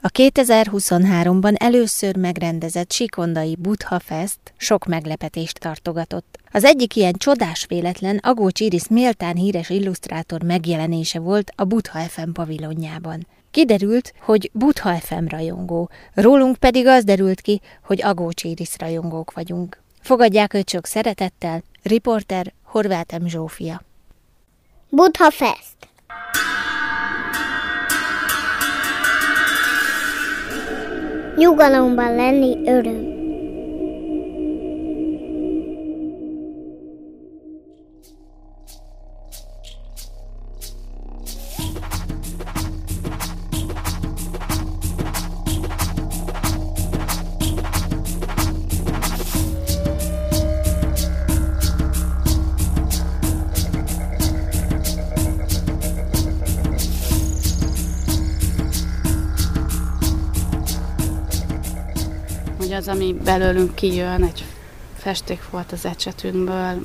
A 2023-ban először megrendezett Sikondai Buddha Fest sok meglepetést tartogatott. Az egyik ilyen csodás véletlen Agócs Iris méltán híres illusztrátor megjelenése volt a Buddha FM pavilonjában. Kiderült, hogy Buddha FM rajongó, rólunk pedig az derült ki, hogy Agócs Iris rajongók vagyunk. Fogadják őt sok szeretettel, riporter Horváth M. Zsófia. Buddha Fest Nyugalomban lenni öröm. Ami belőlünk kijön, egy festék volt az ecsetünkből.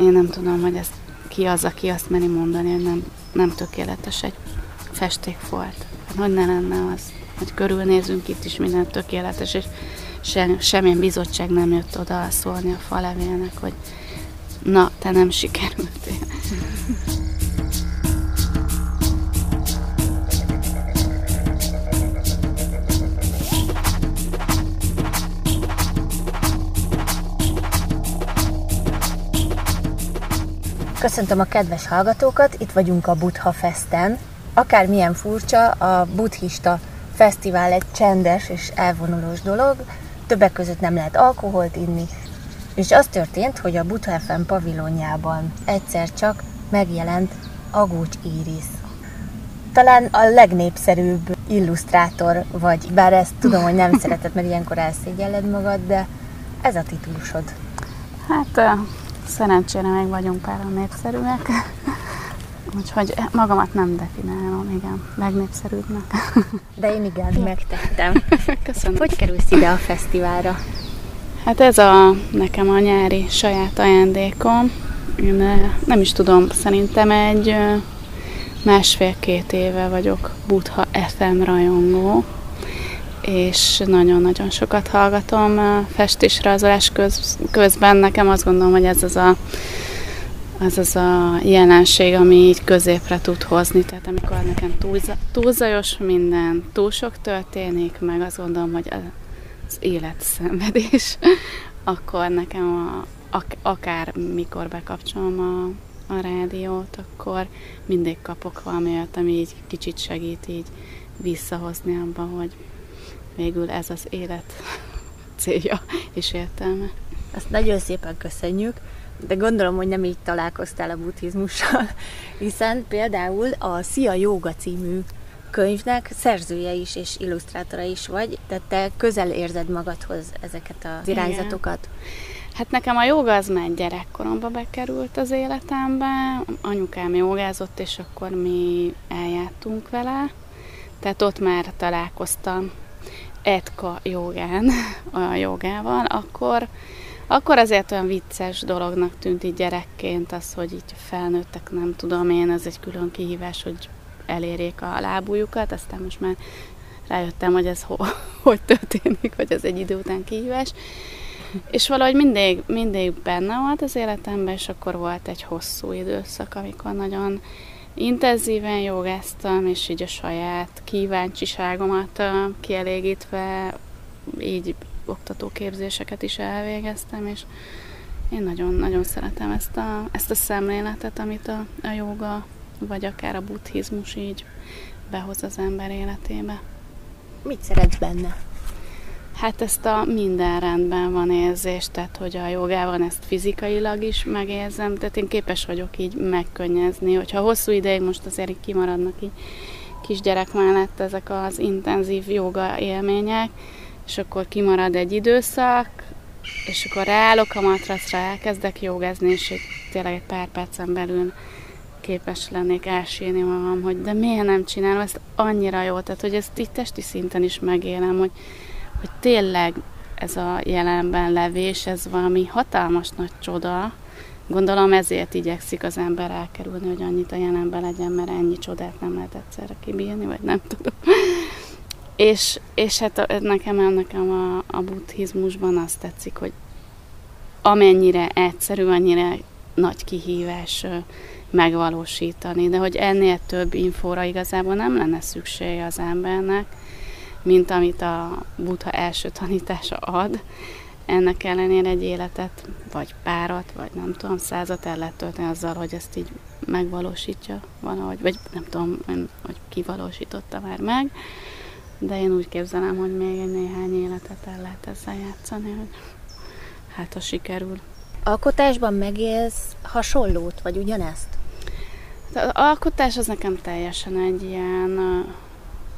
Én nem tudom, hogy ez ki az, aki azt meri mondani, hogy nem, nem tökéletes egy festék volt. Hát, hogy ne lenne az, hogy körülnézünk itt is minden tökéletes, és se, semmilyen bizottság nem jött oda szólni a falevélnek, hogy na, te nem sikerültél. Köszöntöm a kedves hallgatókat, itt vagyunk a Buddha Festen. Akármilyen furcsa, a buddhista fesztivál egy csendes és elvonulós dolog, többek között nem lehet alkoholt inni, és az történt, hogy a Buddha FM pavilonjában egyszer csak megjelent Agócs Iris. Talán a legnépszerűbb illusztrátor vagy, bár ezt tudom, hogy nem szereted, mert ilyenkor elszégyelled magad, de ez a titulusod. Hát Szerencsére még vagyunk pár népszerűek. Úgyhogy magamat nem definiálom, igen, legnépszerűbbnek. De én igen, megtettem. Köszönöm. Hogy kerülsz ide a fesztiválra? Hát ez a nekem a nyári saját ajándékom. Én nem is tudom, szerintem egy másfél-két éve vagyok Butha FM rajongó és nagyon-nagyon sokat hallgatom festésrajzolás köz, közben. Nekem azt gondolom, hogy ez az a, az az a jelenség, ami így középre tud hozni. Tehát amikor nekem túl, túl zajos minden, túl sok történik, meg azt gondolom, hogy az élet szenvedés, akkor nekem a, ak- akár mikor bekapcsolom a, a rádiót, akkor mindig kapok valami olyat, ami így kicsit segít így visszahozni abba, hogy végül ez az élet célja és értelme. Azt nagyon szépen köszönjük, de gondolom, hogy nem így találkoztál a buddhizmussal, hiszen például a Szia Jóga című könyvnek szerzője is és illusztrátora is vagy, tehát te közel érzed magadhoz ezeket az irányzatokat. Igen. Hát nekem a joga az már gyerekkoromba bekerült az életembe. Anyukám jogázott, és akkor mi eljártunk vele. Tehát ott már találkoztam etka jogán, a jogával, akkor, akkor azért olyan vicces dolognak tűnt így gyerekként az, hogy így felnőttek, nem tudom én, ez egy külön kihívás, hogy elérjék a lábújukat, aztán most már rájöttem, hogy ez ho- hogy történik, hogy ez egy idő után kihívás. És valahogy mindig, mindig benne volt az életemben, és akkor volt egy hosszú időszak, amikor nagyon intenzíven jogáztam, és így a saját kíváncsiságomat kielégítve így oktatóképzéseket is elvégeztem, és én nagyon-nagyon szeretem ezt a, ezt a szemléletet, amit a, a joga, vagy akár a buddhizmus így behoz az ember életébe. Mit szeretsz benne? Hát ezt a minden rendben van érzést, tehát hogy a jogában ezt fizikailag is megérzem, tehát én képes vagyok így megkönnyezni, hogyha hosszú ideig most azért így kimaradnak így kisgyerek mellett ezek az intenzív joga élmények, és akkor kimarad egy időszak, és akkor ráállok a matracra, elkezdek jogázni, és egy, tényleg egy pár percen belül képes lennék elsírni magam, hogy de miért nem csinálom ezt annyira jó, tehát hogy ezt így testi szinten is megélem, hogy hogy tényleg ez a jelenben levés, ez valami hatalmas nagy csoda. Gondolom ezért igyekszik az ember elkerülni, hogy annyit a jelenben legyen, mert ennyi csodát nem lehet egyszerre kibírni, vagy nem tudom. És, és hát nekem, nekem a, a buddhizmusban azt tetszik, hogy amennyire egyszerű, annyira nagy kihívás megvalósítani, de hogy ennél több infóra igazából nem lenne szüksége az embernek, mint amit a Buddha első tanítása ad. Ennek ellenére egy életet, vagy párat, vagy nem tudom, százat el lehet tölteni azzal, hogy ezt így megvalósítja valahogy, vagy nem tudom, hogy kivalósította már meg, de én úgy képzelem, hogy még egy néhány életet el lehet ezzel játszani, hogy hát ha sikerül. Alkotásban megélsz hasonlót, vagy ugyanezt? Az alkotás az nekem teljesen egy ilyen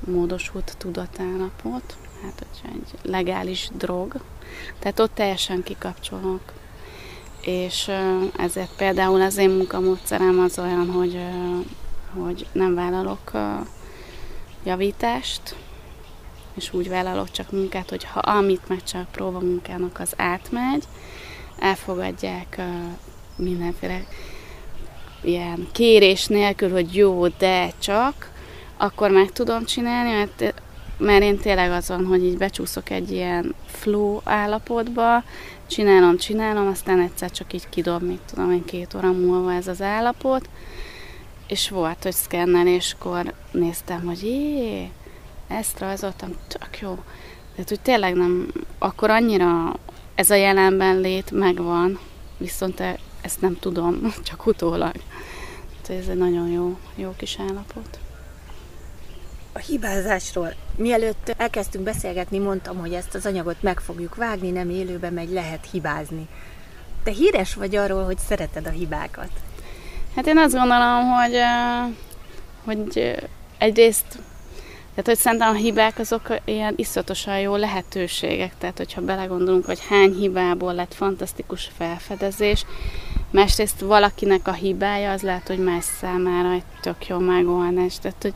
módosult tudatállapot, hát hogyha egy legális drog, tehát ott teljesen kikapcsolok. És ezért például az én munkamódszerem az olyan, hogy, hogy nem vállalok javítást, és úgy vállalok csak munkát, hogy ha amit meg csak próbamunkának az átmegy, elfogadják mindenféle ilyen kérés nélkül, hogy jó, de csak, akkor meg tudom csinálni, mert, mert én tényleg azon, hogy így becsúszok egy ilyen flow állapotba, csinálom, csinálom, aztán egyszer csak így kidob, mit tudom én, két óra múlva ez az állapot, és volt, hogy szkenneléskor néztem, hogy jé, ezt rajzoltam, tök jó. Tehát, hogy tényleg nem, akkor annyira ez a jelenben lét megvan, viszont ezt nem tudom, csak utólag. Tehát ez egy nagyon jó, jó kis állapot. A hibázásról. Mielőtt elkezdtünk beszélgetni, mondtam, hogy ezt az anyagot meg fogjuk vágni, nem élőben megy, lehet hibázni. Te híres vagy arról, hogy szereted a hibákat? Hát én azt gondolom, hogy, hogy egyrészt tehát, hogy szerintem a hibák azok ilyen iszatosan jó lehetőségek, tehát hogyha belegondolunk, hogy hány hibából lett fantasztikus felfedezés, másrészt valakinek a hibája az lehet, hogy más számára egy tök jó megoldás. Tehát, hogy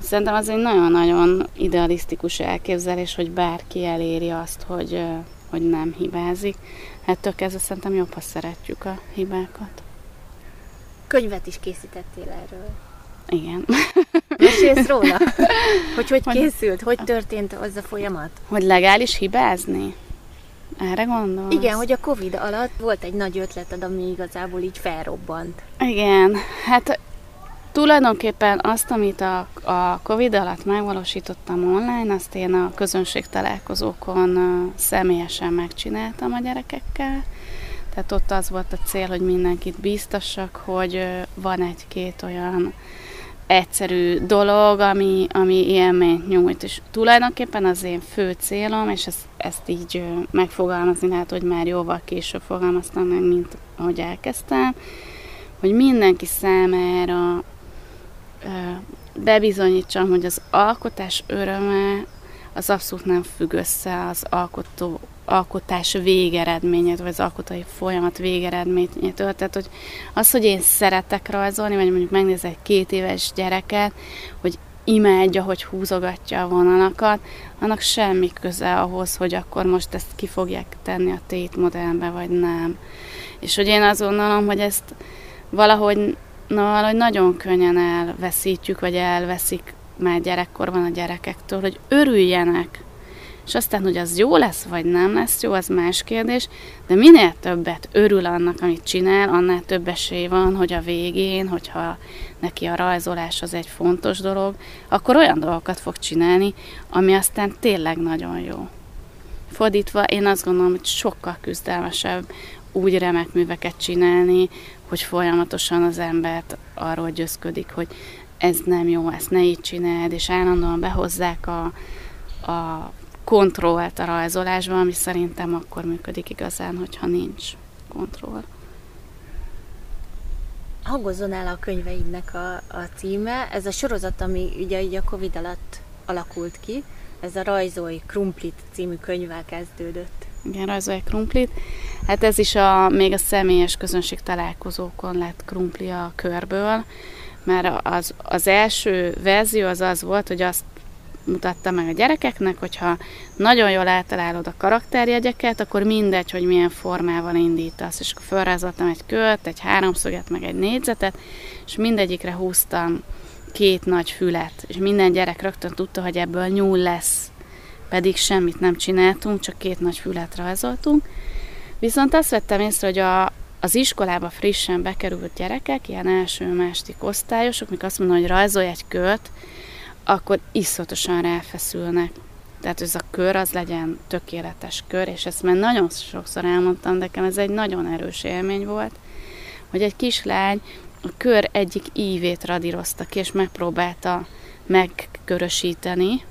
szerintem az egy nagyon-nagyon idealisztikus elképzelés, hogy bárki eléri azt, hogy, hogy nem hibázik. Tök ez szerintem jobb, ha szeretjük a hibákat. Könyvet is készítettél erről. Igen. Mesélsz róla? Hogy hogy készült? Hogy történt az a folyamat? Hogy legális hibázni? Erre gondolsz? Igen, hogy a Covid alatt volt egy nagy ötleted, ami igazából így felrobbant. Igen, hát tulajdonképpen azt, amit a, a Covid alatt megvalósítottam online, azt én a közönség találkozókon személyesen megcsináltam a gyerekekkel. Tehát ott az volt a cél, hogy mindenkit biztosak, hogy van egy-két olyan egyszerű dolog, ami, ami élményt nyújt. És tulajdonképpen az én fő célom, és ezt, ezt így megfogalmazni lehet, hogy már jóval később fogalmaztam meg, mint ahogy elkezdtem, hogy mindenki számára bebizonyítsam, hogy az alkotás öröme az abszolút nem függ össze az alkotó alkotás végeredményét, vagy az alkotói folyamat végeredményétől. Tehát, hogy az, hogy én szeretek rajzolni, vagy mondjuk megnézek két éves gyereket, hogy imádja, hogy húzogatja a vonalakat, annak semmi köze ahhoz, hogy akkor most ezt ki fogják tenni a tétmodellbe, vagy nem. És hogy én azt gondolom, hogy ezt valahogy, na, valahogy nagyon könnyen elveszítjük, vagy elveszik már gyerekkorban a gyerekektől, hogy örüljenek és aztán, hogy az jó lesz, vagy nem lesz jó, az más kérdés, de minél többet örül annak, amit csinál, annál több esély van, hogy a végén, hogyha neki a rajzolás az egy fontos dolog, akkor olyan dolgokat fog csinálni, ami aztán tényleg nagyon jó. Fordítva, én azt gondolom, hogy sokkal küzdelmesebb úgy remek műveket csinálni, hogy folyamatosan az embert arról győzködik, hogy ez nem jó, ezt ne így csináld, és állandóan behozzák a, a kontrollt a rajzolásban, ami szerintem akkor működik igazán, hogyha nincs kontroll. Hangozzon el a könyveidnek a, a címe. Ez a sorozat, ami ugye így a Covid alatt alakult ki, ez a Rajzolj Krumplit című könyvvel kezdődött. Igen, Rajzolj Krumplit. Hát ez is a, még a személyes közönség találkozókon lett krumpli a körből, mert az, az első verzió az az volt, hogy azt mutatta meg a gyerekeknek, hogyha nagyon jól eltalálod a karakterjegyeket, akkor mindegy, hogy milyen formával indítasz. És akkor felrázoltam egy kört, egy háromszöget, meg egy négyzetet, és mindegyikre húztam két nagy fület, és minden gyerek rögtön tudta, hogy ebből nyúl lesz, pedig semmit nem csináltunk, csak két nagy fület rajzoltunk. Viszont azt vettem észre, hogy a, az iskolába frissen bekerült gyerekek, ilyen első-második osztályosok, mikor azt mondom, hogy rajzolj egy kört, akkor iszonyatosan ráfeszülnek. Tehát ez a kör az legyen tökéletes kör, és ezt már nagyon sokszor elmondtam, de nekem ez egy nagyon erős élmény volt, hogy egy kislány a kör egyik ívét radírozta ki, és megpróbálta megkörösíteni,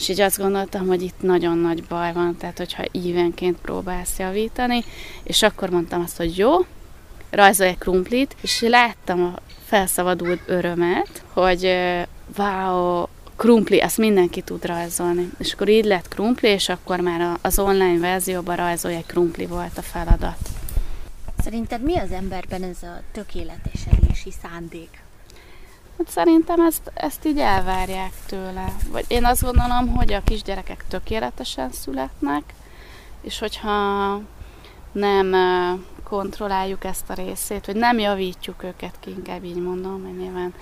és így azt gondoltam, hogy itt nagyon nagy baj van, tehát hogyha ívenként próbálsz javítani, és akkor mondtam azt, hogy jó, rajzolj egy krumplit, és láttam a felszabadult örömet, hogy wow, krumpli, azt mindenki tud rajzolni. És akkor így lett krumpli, és akkor már az online verzióban rajzolj egy krumpli volt a feladat. Szerinted mi az emberben ez a tökéletesedési szándék? Hát szerintem ezt, ezt így elvárják tőle. Vagy én azt gondolom, hogy a kisgyerekek tökéletesen születnek, és hogyha nem kontrolláljuk ezt a részét, vagy nem javítjuk őket ki, inkább így mondom, mert nyilván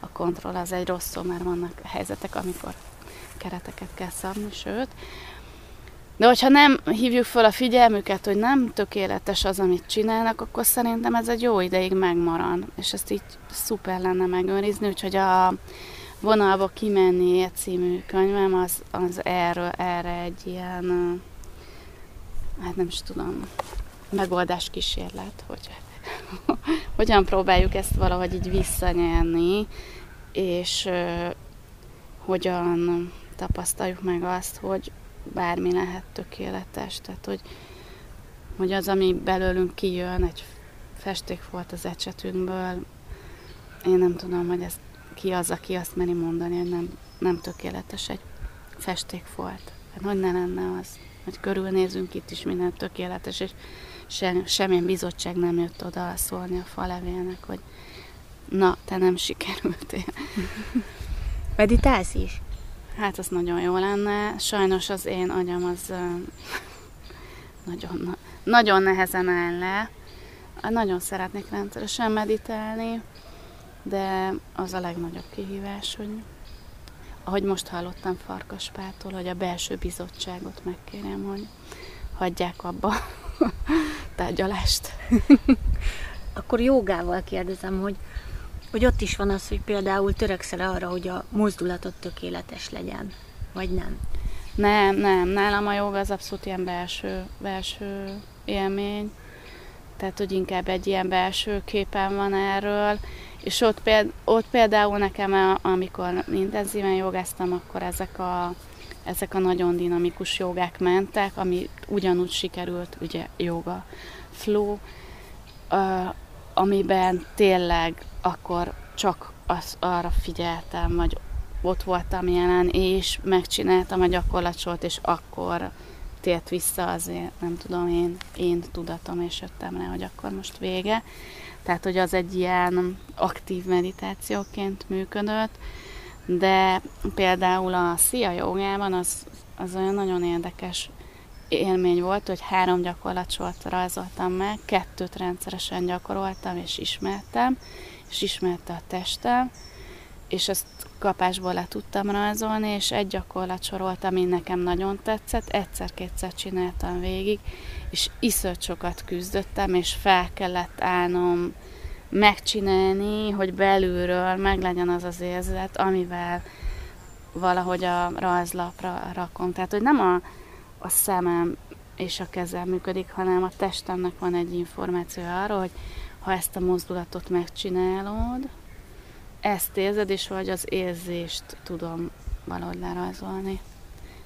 a kontroll az egy rossz szó, mert vannak helyzetek, amikor kereteket kell szabni, sőt, de hogyha nem hívjuk fel a figyelmüket, hogy nem tökéletes az, amit csinálnak, akkor szerintem ez egy jó ideig megmarad. És ezt így szuper lenne megőrizni, úgyhogy a vonalba kimenni című könyvem, az, az erről, erre egy ilyen, hát nem is tudom, megoldás kísérlet, hogy hogyan próbáljuk ezt valahogy így visszanyerni, és uh, hogyan tapasztaljuk meg azt, hogy bármi lehet tökéletes, tehát hogy, hogy az, ami belőlünk kijön, egy festék volt az ecsetünkből, én nem tudom, hogy ez ki az, aki azt meri mondani, hogy nem, nem tökéletes egy festék volt. Hát hogy ne lenne az, hogy körülnézünk itt is minden tökéletes, és sem, semmilyen bizottság nem jött oda szólni a falevélnek, hogy na, te nem sikerültél. Meditálsz is? Hát az nagyon jó lenne. Sajnos az én agyam az nagyon, nagyon nehezen áll le. Nagyon szeretnék rendszeresen meditálni, de az a legnagyobb kihívás, hogy ahogy most hallottam Farkaspától, hogy a belső bizottságot megkérem, hogy hagyják abba tárgyalást. Akkor jogával kérdezem, hogy hogy ott is van az, hogy például törekszel arra, hogy a mozdulatot tökéletes legyen, vagy nem? Nem, nem. Nálam a joga az abszolút ilyen belső, belső élmény. Tehát, hogy inkább egy ilyen belső képen van erről. És ott, péld, ott például nekem, amikor intenzíven jogáztam, akkor ezek a, ezek a nagyon dinamikus jogák mentek, ami ugyanúgy sikerült, ugye joga flow, amiben tényleg akkor csak az, arra figyeltem, vagy ott voltam jelen, és megcsináltam a gyakorlatot, és akkor tért vissza azért, nem tudom, én, én tudatom, és jöttem rá, hogy akkor most vége. Tehát, hogy az egy ilyen aktív meditációként működött, de például a Szia jogában az, az olyan nagyon érdekes élmény volt, hogy három gyakorlatsort rajzoltam meg, kettőt rendszeresen gyakoroltam és ismertem, és ismerte a testem, és ezt kapásból le tudtam rajzolni, és egy gyakorlat volt, ami nekem nagyon tetszett, egyszer-kétszer csináltam végig, és iszonyat sokat küzdöttem, és fel kellett állnom megcsinálni, hogy belülről meglegyen az az érzet, amivel valahogy a rajzlapra rakom. Tehát, hogy nem a, a szemem és a kezem működik, hanem a testemnek van egy információ arról, hogy ha ezt a mozdulatot megcsinálod, ezt érzed, és vagy az érzést tudom valahogy lerajzolni.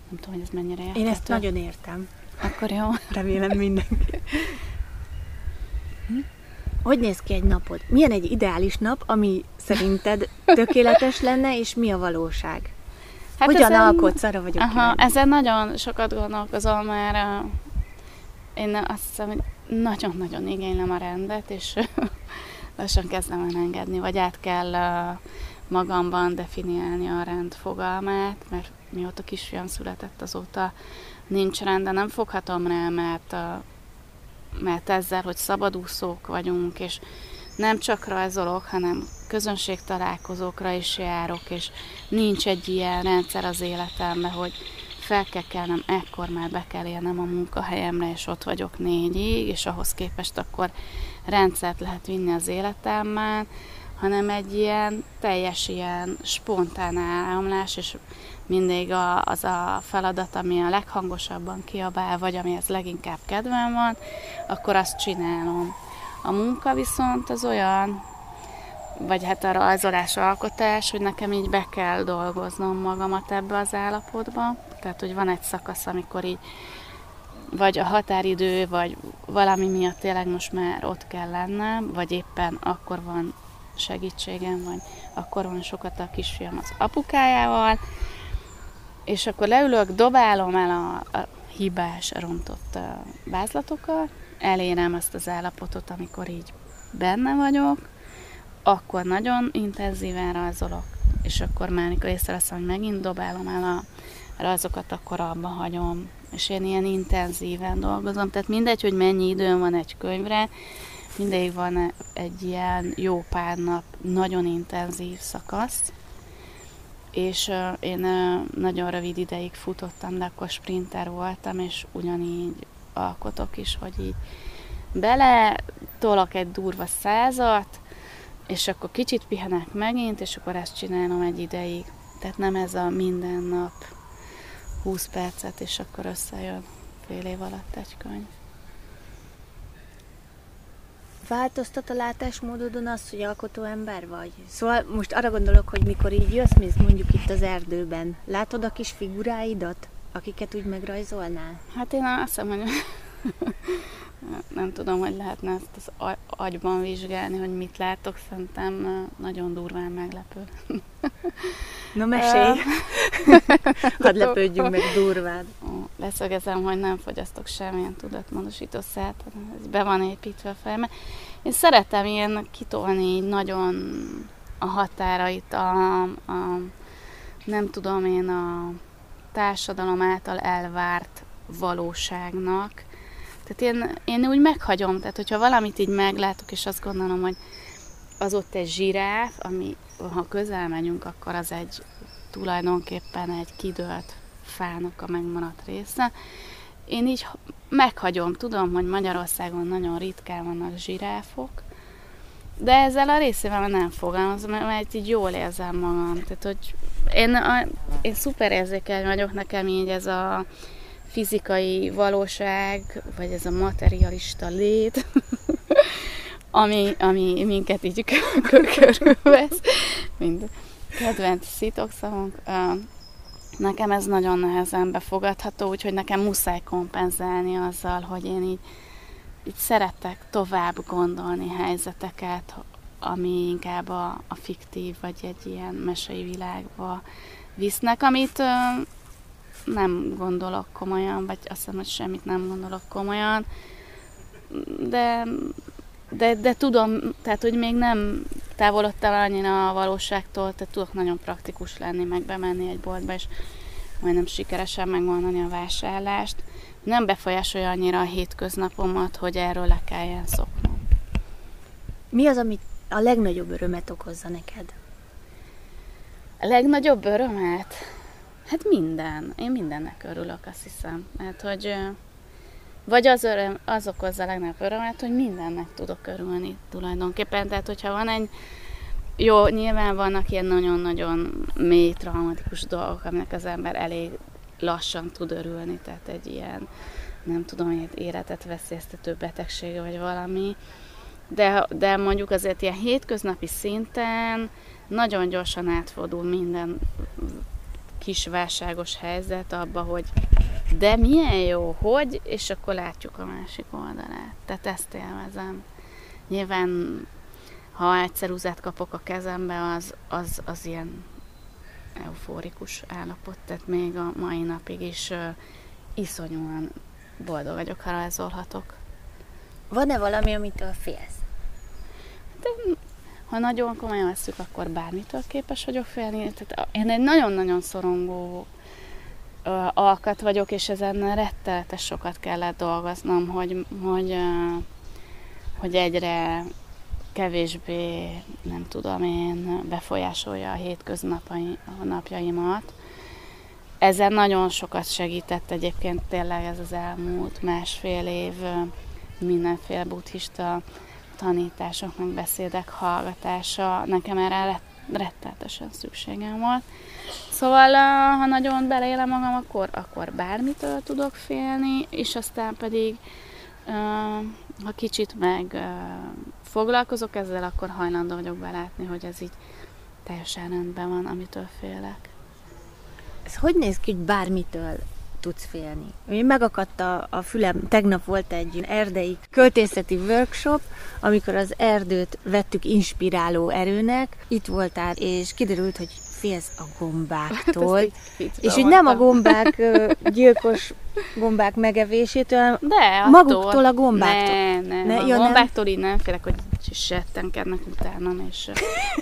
Nem tudom, hogy ez mennyire érthető. Én ezt nagyon értem. Akkor jó. Remélem mindenki. Hm? Hogy néz ki egy napod? Milyen egy ideális nap, ami szerinted tökéletes lenne, és mi a valóság? Hát Hogyan ezen, alkotsz? Arra vagyok aha, kíváncsi. Ezen nagyon sokat gondolkozom, mert én azt hiszem, hogy nagyon-nagyon igénylem a rendet, és lassan kezdem elengedni, vagy át kell magamban definiálni a rend fogalmát, mert mióta kisfiam született, azóta nincs rend, de nem foghatom rá, mert, mert ezzel, hogy szabadúszók vagyunk, és nem csak rajzolok, hanem közönségtalálkozókra is járok, és nincs egy ilyen rendszer az életemben, hogy fel kell kelnem, ekkor már be kell érnem a munkahelyemre, és ott vagyok négyig, és ahhoz képest akkor rendszert lehet vinni az életemben, hanem egy ilyen teljes ilyen spontán áramlás, és mindig a, az a feladat, ami a leghangosabban kiabál, vagy amihez leginkább kedvem van, akkor azt csinálom. A munka viszont az olyan, vagy hát a rajzolás, alkotás, hogy nekem így be kell dolgoznom magamat ebbe az állapotba. Tehát, hogy van egy szakasz, amikor így vagy a határidő, vagy valami miatt tényleg most már ott kell lennem, vagy éppen akkor van segítségem, vagy akkor van sokat a kisfiam az apukájával, és akkor leülök, dobálom el a, a hibás, rontott vázlatokat, elérem ezt az állapotot, amikor így benne vagyok, akkor nagyon intenzíven rajzolok, és akkor már, amikor észreveszem, hogy megint dobálom el a rajzokat, akkor abba hagyom, és én ilyen intenzíven dolgozom, tehát mindegy, hogy mennyi időm van egy könyvre, mindig van egy ilyen jó pár nap nagyon intenzív szakasz, és én nagyon rövid ideig futottam, de akkor sprinter voltam, és ugyanígy alkotok is, hogy így bele tolok egy durva százat, és akkor kicsit pihenek megint, és akkor ezt csinálom egy ideig. Tehát nem ez a minden nap 20 percet, és akkor összejön fél év alatt egy könyv. Változtat a látásmódodon az, hogy alkotó ember vagy? Szóval most arra gondolok, hogy mikor így jössz, mondjuk itt az erdőben, látod a kis figuráidat, akiket úgy megrajzolnál? Hát én azt hiszem, hogy nem tudom, hogy lehetne ezt az agyban vizsgálni, hogy mit látok, szerintem nagyon durván meglepő. Na mesélj! Hadd lepődjünk meg durván. Leszögezem, hogy nem fogyasztok semmilyen tudatmódosítószert, ez be van építve a fejembe. Én szeretem ilyen kitolni nagyon a határait, a, a nem tudom én, a társadalom által elvárt valóságnak, tehát én, én úgy meghagyom, tehát hogyha valamit így meglátok, és azt gondolom, hogy az ott egy zsiráf, ami ha közel megyünk, akkor az egy tulajdonképpen egy kidőlt fának a megmaradt része. Én így meghagyom, tudom, hogy Magyarországon nagyon ritkán vannak zsiráfok, de ezzel a részével nem fogalmazom, mert így jól érzem magam. Tehát, hogy én, a, én szuper érzékeny vagyok, nekem így ez a fizikai valóság, vagy ez a materialista lét, ami, ami minket így körülvesz, mint kedvenc szitokszavunk. Nekem ez nagyon nehezen befogadható, úgyhogy nekem muszáj kompenzálni azzal, hogy én így, így szeretek tovább gondolni helyzeteket, ami inkább a, a fiktív, vagy egy ilyen mesei világba visznek, amit nem gondolok komolyan, vagy azt hiszem, hogy semmit nem gondolok komolyan, de, de, de tudom, tehát, hogy még nem távolodtam annyira a valóságtól, tehát tudok nagyon praktikus lenni, meg bemenni egy boltba, és majdnem sikeresen megmondani a vásárlást. Nem befolyásolja annyira a hétköznapomat, hogy erről le kelljen szoknom. Mi az, amit a legnagyobb örömet okozza neked? A legnagyobb örömet? Hát minden. Én mindennek örülök, azt hiszem. Mert hogy vagy az, öröm, az okozza a legnagyobb örömet, hogy mindennek tudok örülni tulajdonképpen. Tehát, hogyha van egy jó, nyilván vannak ilyen nagyon-nagyon mély, traumatikus dolgok, aminek az ember elég lassan tud örülni, tehát egy ilyen, nem tudom, egy életet veszélyeztető betegség vagy valami, de, de mondjuk azért ilyen hétköznapi szinten nagyon gyorsan átfordul minden kis válságos helyzet abba, hogy de milyen jó, hogy, és akkor látjuk a másik oldalát. Tehát ezt élvezem. Nyilván, ha egy ceruzát kapok a kezembe, az, az, az ilyen euforikus állapot, tehát még a mai napig is uh, iszonyúan boldog vagyok, ha rajzolhatok. Van-e valami, amitől félsz? De ha nagyon komolyan veszük, akkor bármitől képes vagyok félni. Tehát én egy nagyon-nagyon szorongó alkat vagyok, és ezen rettenetes sokat kellett dolgoznom, hogy, hogy, hogy egyre kevésbé, nem tudom én, befolyásolja a hétköznapai napjaimat. Ezen nagyon sokat segített egyébként tényleg ez az elmúlt másfél év mindenféle buddhista tanítások, meg beszédek hallgatása. Nekem erre rettenetesen szükségem volt. Szóval, ha nagyon beleélem magam, akkor, akkor bármitől tudok félni, és aztán pedig, ha kicsit meg foglalkozok ezzel, akkor hajlandó vagyok belátni, hogy ez így teljesen rendben van, amitől félek. Ez hogy néz ki, hogy bármitől tudsz félni. Én megakadt a, a fülem, tegnap volt egy erdei költészeti workshop, amikor az erdőt vettük inspiráló erőnek, itt voltál, és kiderült, hogy félsz a gombáktól, és hogy nem a gombák gyilkos gombák megevésétől, De, maguktól a gombáktól. Ne, ne, ne a ja, gombáktól nem? így nem félek, hogy settenkednek utánam, és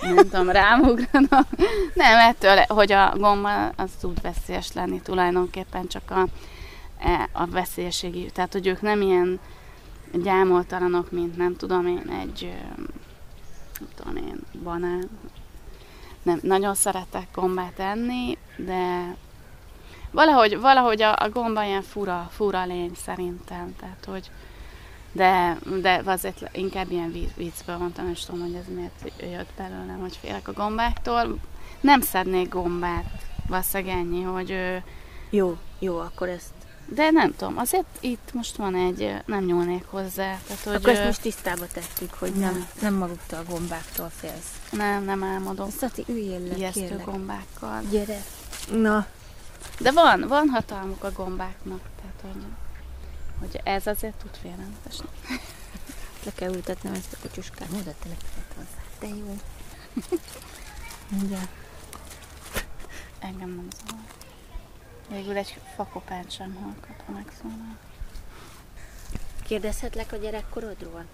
nem tudom, rámugranak. Nem, ettől, hogy a gomba az tud veszélyes lenni tulajdonképpen, csak a, e, a veszélyességi, tehát hogy ők nem ilyen gyámoltalanok, mint nem tudom én, egy nem tudom én, banán, nem, nagyon szeretek gombát enni, de valahogy, valahogy a, a gomba ilyen fura, fura lény szerintem, tehát hogy de, de azért inkább ilyen viccből mondtam, és tudom, hogy ez miért jött belőlem, hogy félek a gombáktól. Nem szednék gombát, valószínűleg ennyi, hogy... Jó, jó, akkor ezt de nem tudom, azért itt most van egy, nem nyúlnék hozzá. Tehát, hogy Akkor ezt most tisztába tettük, hogy nem, nem maguktól a gombáktól félsz. Nem, nem álmodom. Szati, üljél le, Ijesztő kérlek. gombákkal. Gyere. Na. De van, van hatalmuk a gombáknak, tehát hogy, hogy ez azért tud félelmetesni. Le kell ültetnem ezt a kocsuskát. Oda telepített hozzá. De jó. Mindjárt. Engem nem zavar. Végül egy fakopát sem hallgat, ha megszólal. Kérdezhetlek a gyerekkorodról?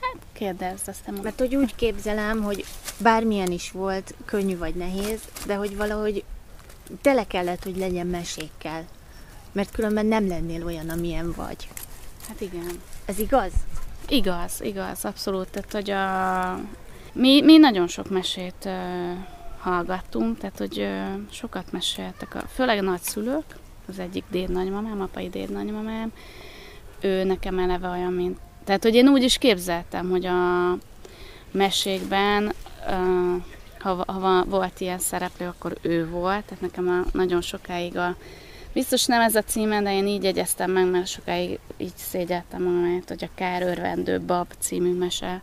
Hát kérdezz, aztán Mert hogy úgy képzelem, hogy bármilyen is volt, könnyű vagy nehéz, de hogy valahogy tele kellett, hogy legyen mesékkel. Mert különben nem lennél olyan, amilyen vagy. Hát igen. Ez igaz? Igaz, igaz, abszolút. Tehát, hogy a... mi, mi nagyon sok mesét hallgattunk, tehát hogy sokat meséltek, a, főleg a nagyszülők, az egyik dédnagymamám, apai dédnagymamám, ő nekem eleve olyan, mint... Tehát, hogy én úgy is képzeltem, hogy a mesékben, ha, ha volt ilyen szereplő, akkor ő volt, tehát nekem a, nagyon sokáig a Biztos nem ez a címe, de én így jegyeztem meg, mert sokáig így szégyeltem magam, hogy a Kár örvendő bab című mese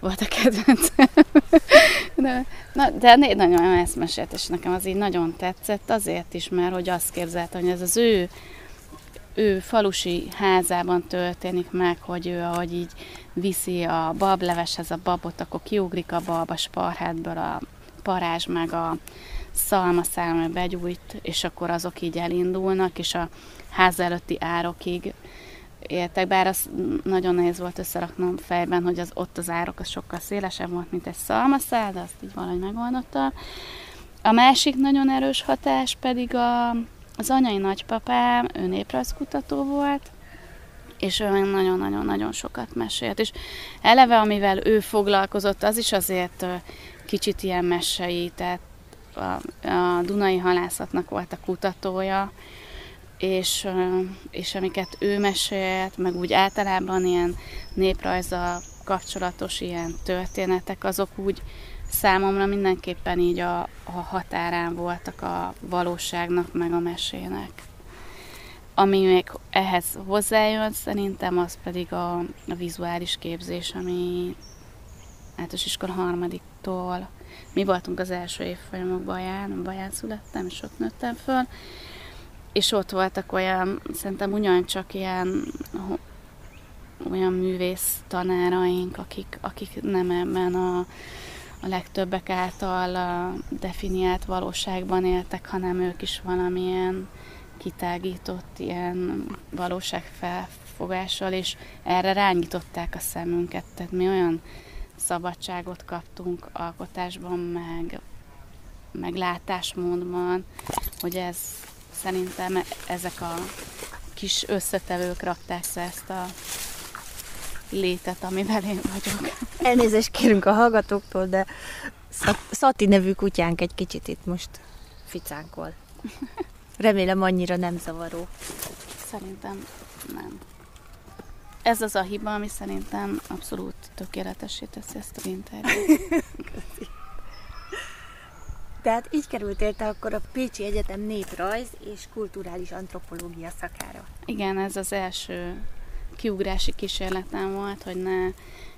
volt a kedvencem. de, na, de nagyon ezt mesélt, és nekem az így nagyon tetszett, azért is, mert hogy azt képzelte, hogy ez az ő ő falusi házában történik meg, hogy ő ahogy így viszi a bableveshez a babot, akkor kiugrik a bab a sparhátból a parázs meg a szalmaszálma begyújt, és akkor azok így elindulnak, és a ház előtti árokig éltek, bár az nagyon nehéz volt összeraknom fejben, hogy az, ott az árok az sokkal szélesebb volt, mint egy szalmaszál, de azt így valahogy megoldotta. A másik nagyon erős hatás pedig a, az anyai nagypapám, ő néprajzkutató volt, és ő nagyon-nagyon-nagyon sokat mesélt. És eleve, amivel ő foglalkozott, az is azért kicsit ilyen mesei, a, a Dunai Halászatnak volt a kutatója, és, és amiket ő mesélt, meg úgy általában ilyen néprajza kapcsolatos ilyen történetek, azok úgy számomra mindenképpen így a, a határán voltak a valóságnak, meg a mesének. Ami még ehhez hozzájön, szerintem az pedig a, a vizuális képzés, ami általános iskola harmadiktól mi voltunk az első évfolyamok Baján, Baján születtem, és ott nőttem föl, és ott voltak olyan, szerintem ugyancsak ilyen olyan művész tanáraink, akik, akik nem ebben a, a legtöbbek által a definiált valóságban éltek, hanem ők is valamilyen kitágított ilyen valóságfelfogással, és erre rányították a szemünket. Tehát mi olyan szabadságot kaptunk alkotásban, meg, meg látásmódban, hogy ez szerintem ezek a kis összetevők rakták ezt a létet, amivel én vagyok. Elnézést kérünk a hallgatóktól, de Szati nevű kutyánk egy kicsit itt most ficánkol. Remélem annyira nem zavaró. Szerintem nem. Ez az a hiba, ami szerintem abszolút tökéletesé teszi ezt a interjút. Tehát így kerültél te akkor a Pécsi Egyetem néprajz és kulturális antropológia szakára. Igen, ez az első kiugrási kísérletem volt, hogy ne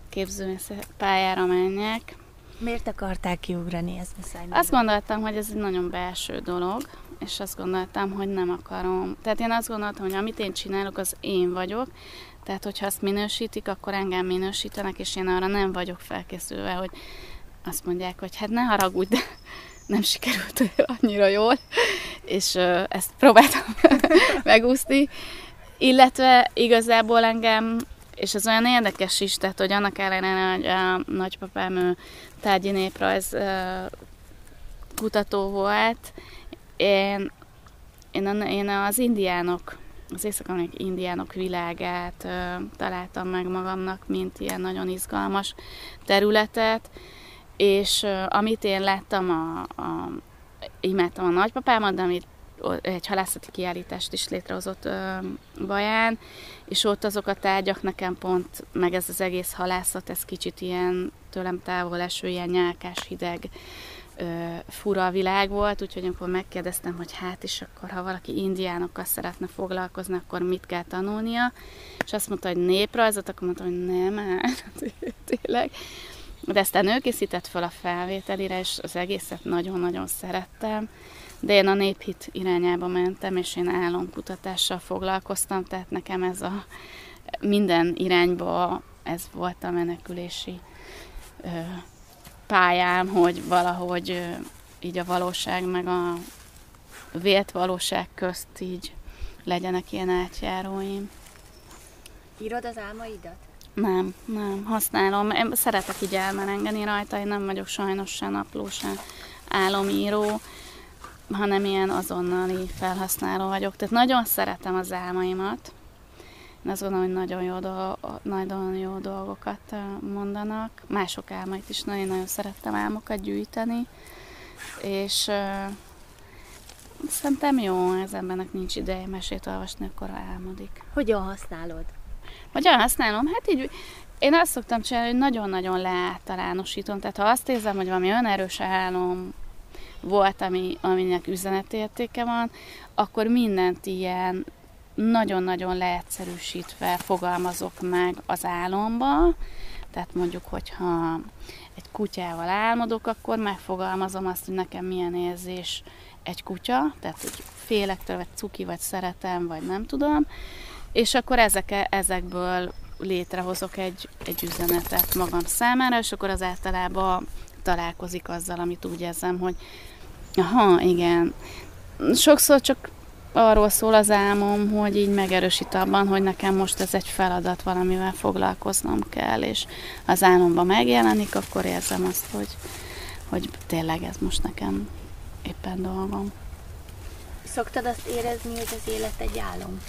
képzőművész pályára menjek. Miért akarták kiugrani ezt muszáj? Azt gondoltam, hogy ez egy nagyon belső dolog, és azt gondoltam, hogy nem akarom. Tehát én azt gondoltam, hogy amit én csinálok, az én vagyok, tehát hogyha azt minősítik, akkor engem minősítenek, és én arra nem vagyok felkészülve, hogy azt mondják, hogy hát ne haragudj, de nem sikerült annyira jól, és ezt próbáltam megúszni. Illetve igazából engem, és ez olyan érdekes is, tehát hogy annak ellenére, hogy a nagypapám ő tárgyi néprajz kutató volt, én, én, én az indiánok, az észak indiánok világát ö, találtam meg magamnak, mint ilyen nagyon izgalmas területet, és ö, amit én láttam, a, a, imádtam a nagypapámat, de amit egy halászati kiállítást is létrehozott ö, Baján, és ott azok a tárgyak nekem pont, meg ez az egész halászat, ez kicsit ilyen tőlem távol eső, ilyen nyálkás, hideg, ö, fura világ volt, úgyhogy amikor megkérdeztem, hogy hát is akkor, ha valaki indiánokkal szeretne foglalkozni, akkor mit kell tanulnia, és azt mondta, hogy néprajzot, akkor mondta, hogy nem, hát tényleg. De aztán ő készített fel a felvételire, és az egészet nagyon-nagyon szerettem, de én a néphit irányába mentem, és én álomkutatással foglalkoztam, tehát nekem ez a minden irányba ez volt a menekülési pályám, hogy valahogy így a valóság meg a vélt valóság közt így legyenek ilyen átjáróim. Írod az álmaidat? Nem, nem, használom. Én szeretek így elmerengeni rajta, én nem vagyok sajnos se napló, se álomíró, hanem ilyen azonnali felhasználó vagyok. Tehát nagyon szeretem az álmaimat, én azt gondolom, hogy nagyon jó, dolg, nagyon jó dolgokat mondanak. Mások álmait is nagyon, nagyon szerettem álmokat gyűjteni, és uh, szerintem jó, az embernek nincs ideje mesét olvasni, akkor álmodik. Hogyan használod? Hogyan használom? Hát így én azt szoktam csinálni, hogy nagyon-nagyon leáltalánosítom. Tehát ha azt érzem, hogy valami olyan erős álom volt, ami, aminek üzenetértéke van, akkor mindent ilyen nagyon-nagyon leegyszerűsítve fogalmazok meg az álomba, tehát mondjuk, hogyha egy kutyával álmodok, akkor megfogalmazom azt, hogy nekem milyen érzés egy kutya, tehát hogy félek tőle, vagy cuki, vagy szeretem, vagy nem tudom, és akkor ezek, ezekből létrehozok egy, egy üzenetet magam számára, és akkor az általában találkozik azzal, amit úgy érzem, hogy aha, igen. Sokszor csak arról szól az álmom, hogy így megerősít abban, hogy nekem most ez egy feladat, valamivel foglalkoznom kell, és az álmomban megjelenik, akkor érzem azt, hogy, hogy tényleg ez most nekem éppen dolgom. Szoktad azt érezni, hogy az élet egy álom?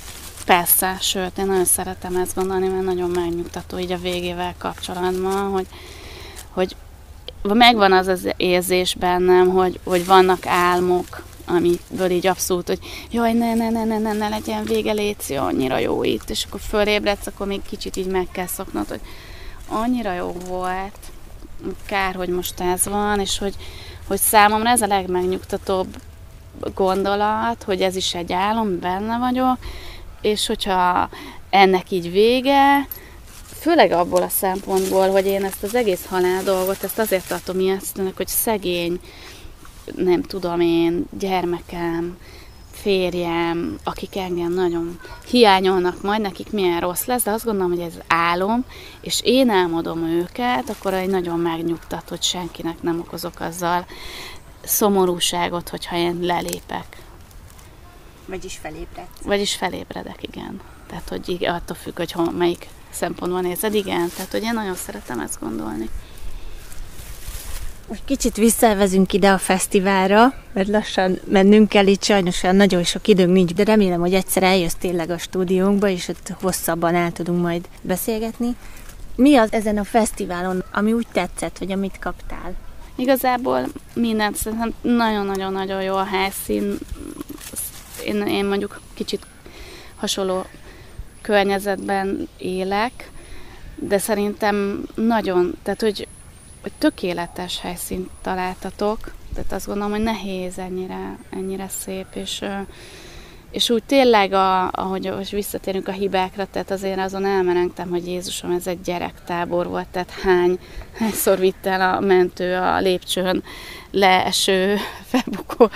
Persze, sőt, én nagyon szeretem ezt gondolni, mert nagyon megnyugtató így a végével kapcsolatban, hogy, hogy megvan az az érzés bennem, hogy, hogy vannak álmok, amiből így abszolút, hogy jaj, ne, ne, ne, ne, ne, ne legyen vége, léci, annyira jó itt, és akkor fölébredsz, akkor még kicsit így meg kell szoknod, hogy annyira jó volt, kár, hogy most ez van, és hogy, hogy számomra ez a legmegnyugtatóbb gondolat, hogy ez is egy álom, benne vagyok, és hogyha ennek így vége, főleg abból a szempontból, hogy én ezt az egész halál dolgot, ezt azért tartom ijesztőnek, hogy szegény, nem tudom én, gyermekem, férjem, akik engem nagyon hiányolnak majd, nekik milyen rossz lesz, de azt gondolom, hogy ez álom, és én álmodom őket, akkor egy nagyon megnyugtat, hogy senkinek nem okozok azzal szomorúságot, hogyha én lelépek. Vagyis felébredsz. Vagyis felébredek, igen. Tehát, hogy attól függ, hogy hol, melyik szempontban nézed, igen. Tehát, hogy én nagyon szeretem ezt gondolni. Most kicsit visszavezünk ide a fesztiválra, mert lassan mennünk kell, itt sajnos olyan nagyon sok időnk nincs, de remélem, hogy egyszer eljössz tényleg a stúdiónkba, és ott hosszabban el tudunk majd beszélgetni. Mi az ezen a fesztiválon, ami úgy tetszett, hogy amit kaptál? Igazából mindent szerintem nagyon-nagyon-nagyon jó a helyszín. Én, én mondjuk kicsit hasonló környezetben élek, de szerintem nagyon, tehát hogy, hogy tökéletes helyszínt találtatok, tehát azt gondolom, hogy nehéz ennyire, ennyire szép, és, és úgy tényleg, a, ahogy most visszatérünk a hibákra, tehát azért azon elmerengtem, hogy Jézusom, ez egy gyerektábor volt, tehát hány, hányszor vitt el a mentő a lépcsőn leeső, felbukó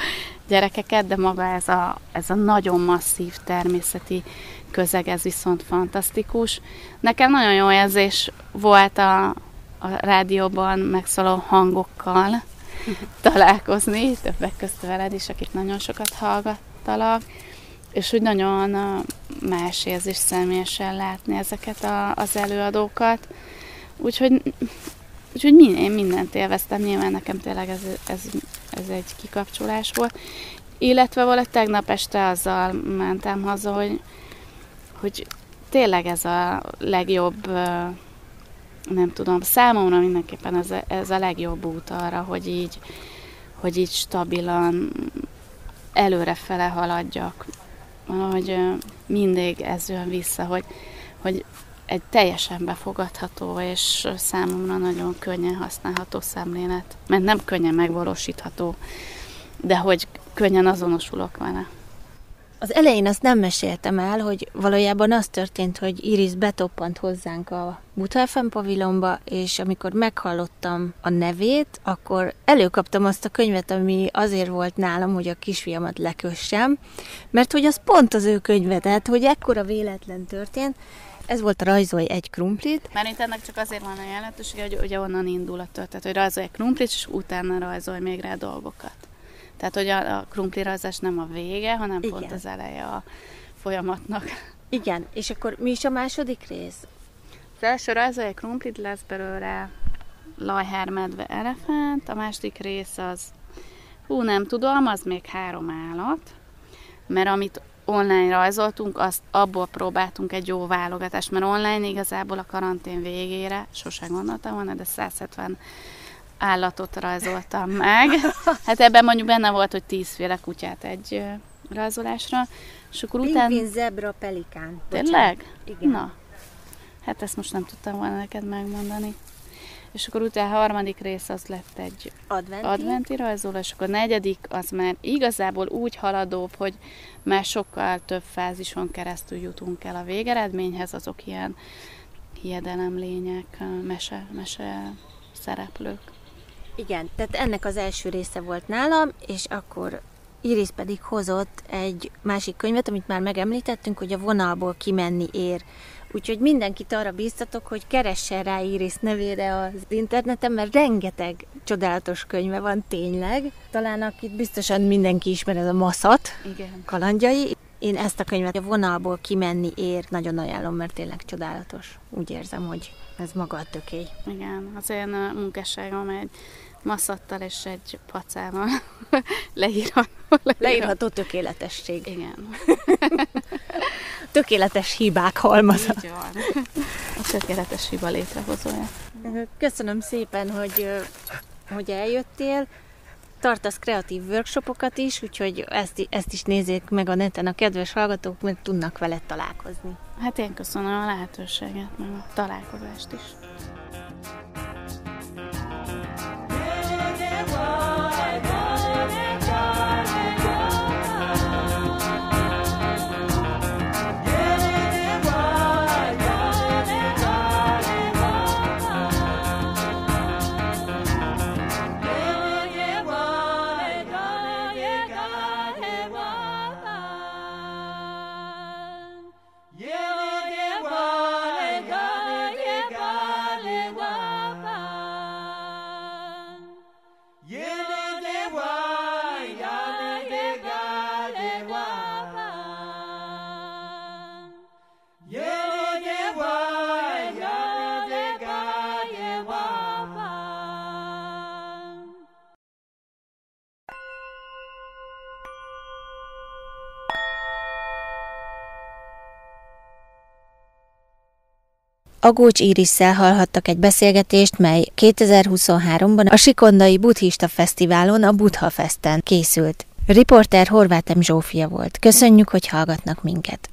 gyerekeket, de maga ez a, ez a nagyon masszív természeti közeg, ez viszont fantasztikus. Nekem nagyon jó érzés volt a, a rádióban megszóló hangokkal találkozni, többek közt veled is, akik nagyon sokat hallgattalak, és úgy nagyon más érzés személyesen látni ezeket a, az előadókat. Úgyhogy, úgyhogy én mindent élveztem, nyilván nekem tényleg ez, ez, ez egy kikapcsolás volt. Illetve valahogy tegnap este azzal mentem haza, hogy, hogy tényleg ez a legjobb, nem tudom, számomra mindenképpen ez a, ez a legjobb út arra, hogy így, hogy így stabilan előrefele haladjak, hogy mindig ez jön vissza, hogy, hogy egy teljesen befogadható és számomra nagyon könnyen használható szemlélet, mert nem könnyen megvalósítható, de hogy könnyen azonosulok vele. Az elején azt nem meséltem el, hogy valójában az történt, hogy Iris betoppant hozzánk a Buta FM pavilonba, és amikor meghallottam a nevét, akkor előkaptam azt a könyvet, ami azért volt nálam, hogy a kisfiamat lekössem, mert hogy az pont az ő könyve, tehát hogy ekkora véletlen történt, ez volt a rajzolj egy krumplit. Mert itt ennek csak azért van a jelentősége, hogy ugye onnan indul a történet, hogy rajzolj egy krumplit, és utána rajzolj még rá dolgokat. Tehát, hogy a, a krumplirajzás nem a vége, hanem Igen. pont az eleje a folyamatnak. Igen, és akkor mi is a második rész? Az első rajzolja egy krumplit, lesz belőle lajhár, medve, elefánt, a második rész az, hú, nem tudom, az még három állat, mert amit online rajzoltunk, azt abból próbáltunk egy jó válogatást, mert online igazából a karantén végére, sosem gondoltam volna, de 170 állatot rajzoltam meg. Hát ebben mondjuk benne volt, hogy tízféle kutyát egy rajzolásra. És akkor Pingvin, után... zebra, pelikán. Tényleg? Igen. Na, hát ezt most nem tudtam volna neked megmondani. És akkor utána a harmadik rész az lett egy adventi, adventi rajzoló, és akkor a negyedik az már igazából úgy haladóbb, hogy már sokkal több fázison keresztül jutunk el a végeredményhez, azok ilyen hiedelemlények, mese, mese szereplők. Igen, tehát ennek az első része volt nálam, és akkor Iris pedig hozott egy másik könyvet, amit már megemlítettünk, hogy a vonalból kimenni ér. Úgyhogy mindenkit arra bíztatok, hogy keressen rá Iris nevére az interneten, mert rengeteg csodálatos könyve van tényleg. Talán akit biztosan mindenki ismer, ez a Maszat Igen. kalandjai. Én ezt a könyvet a vonalból kimenni ér, nagyon ajánlom, mert tényleg csodálatos. Úgy érzem, hogy ez maga a tökély. Igen, az én munkásságom egy maszattal és egy pacával leírható. Leírható tökéletesség. Igen. Tökéletes hibák halmaza. Így van. A tökéletes hiba létrehozója. Köszönöm szépen, hogy, hogy eljöttél. Tartasz kreatív workshopokat is, úgyhogy ezt, ezt is nézzék meg a neten a kedves hallgatók, mert tudnak veled találkozni. Hát én köszönöm a lehetőséget, meg a találkozást is. Yeah. Agócs Irisszel hallhattak egy beszélgetést, mely 2023-ban a Sikondai Buddhista Fesztiválon, a Buddha Festen készült. Riporter Horváth M. Zsófia volt. Köszönjük, hogy hallgatnak minket!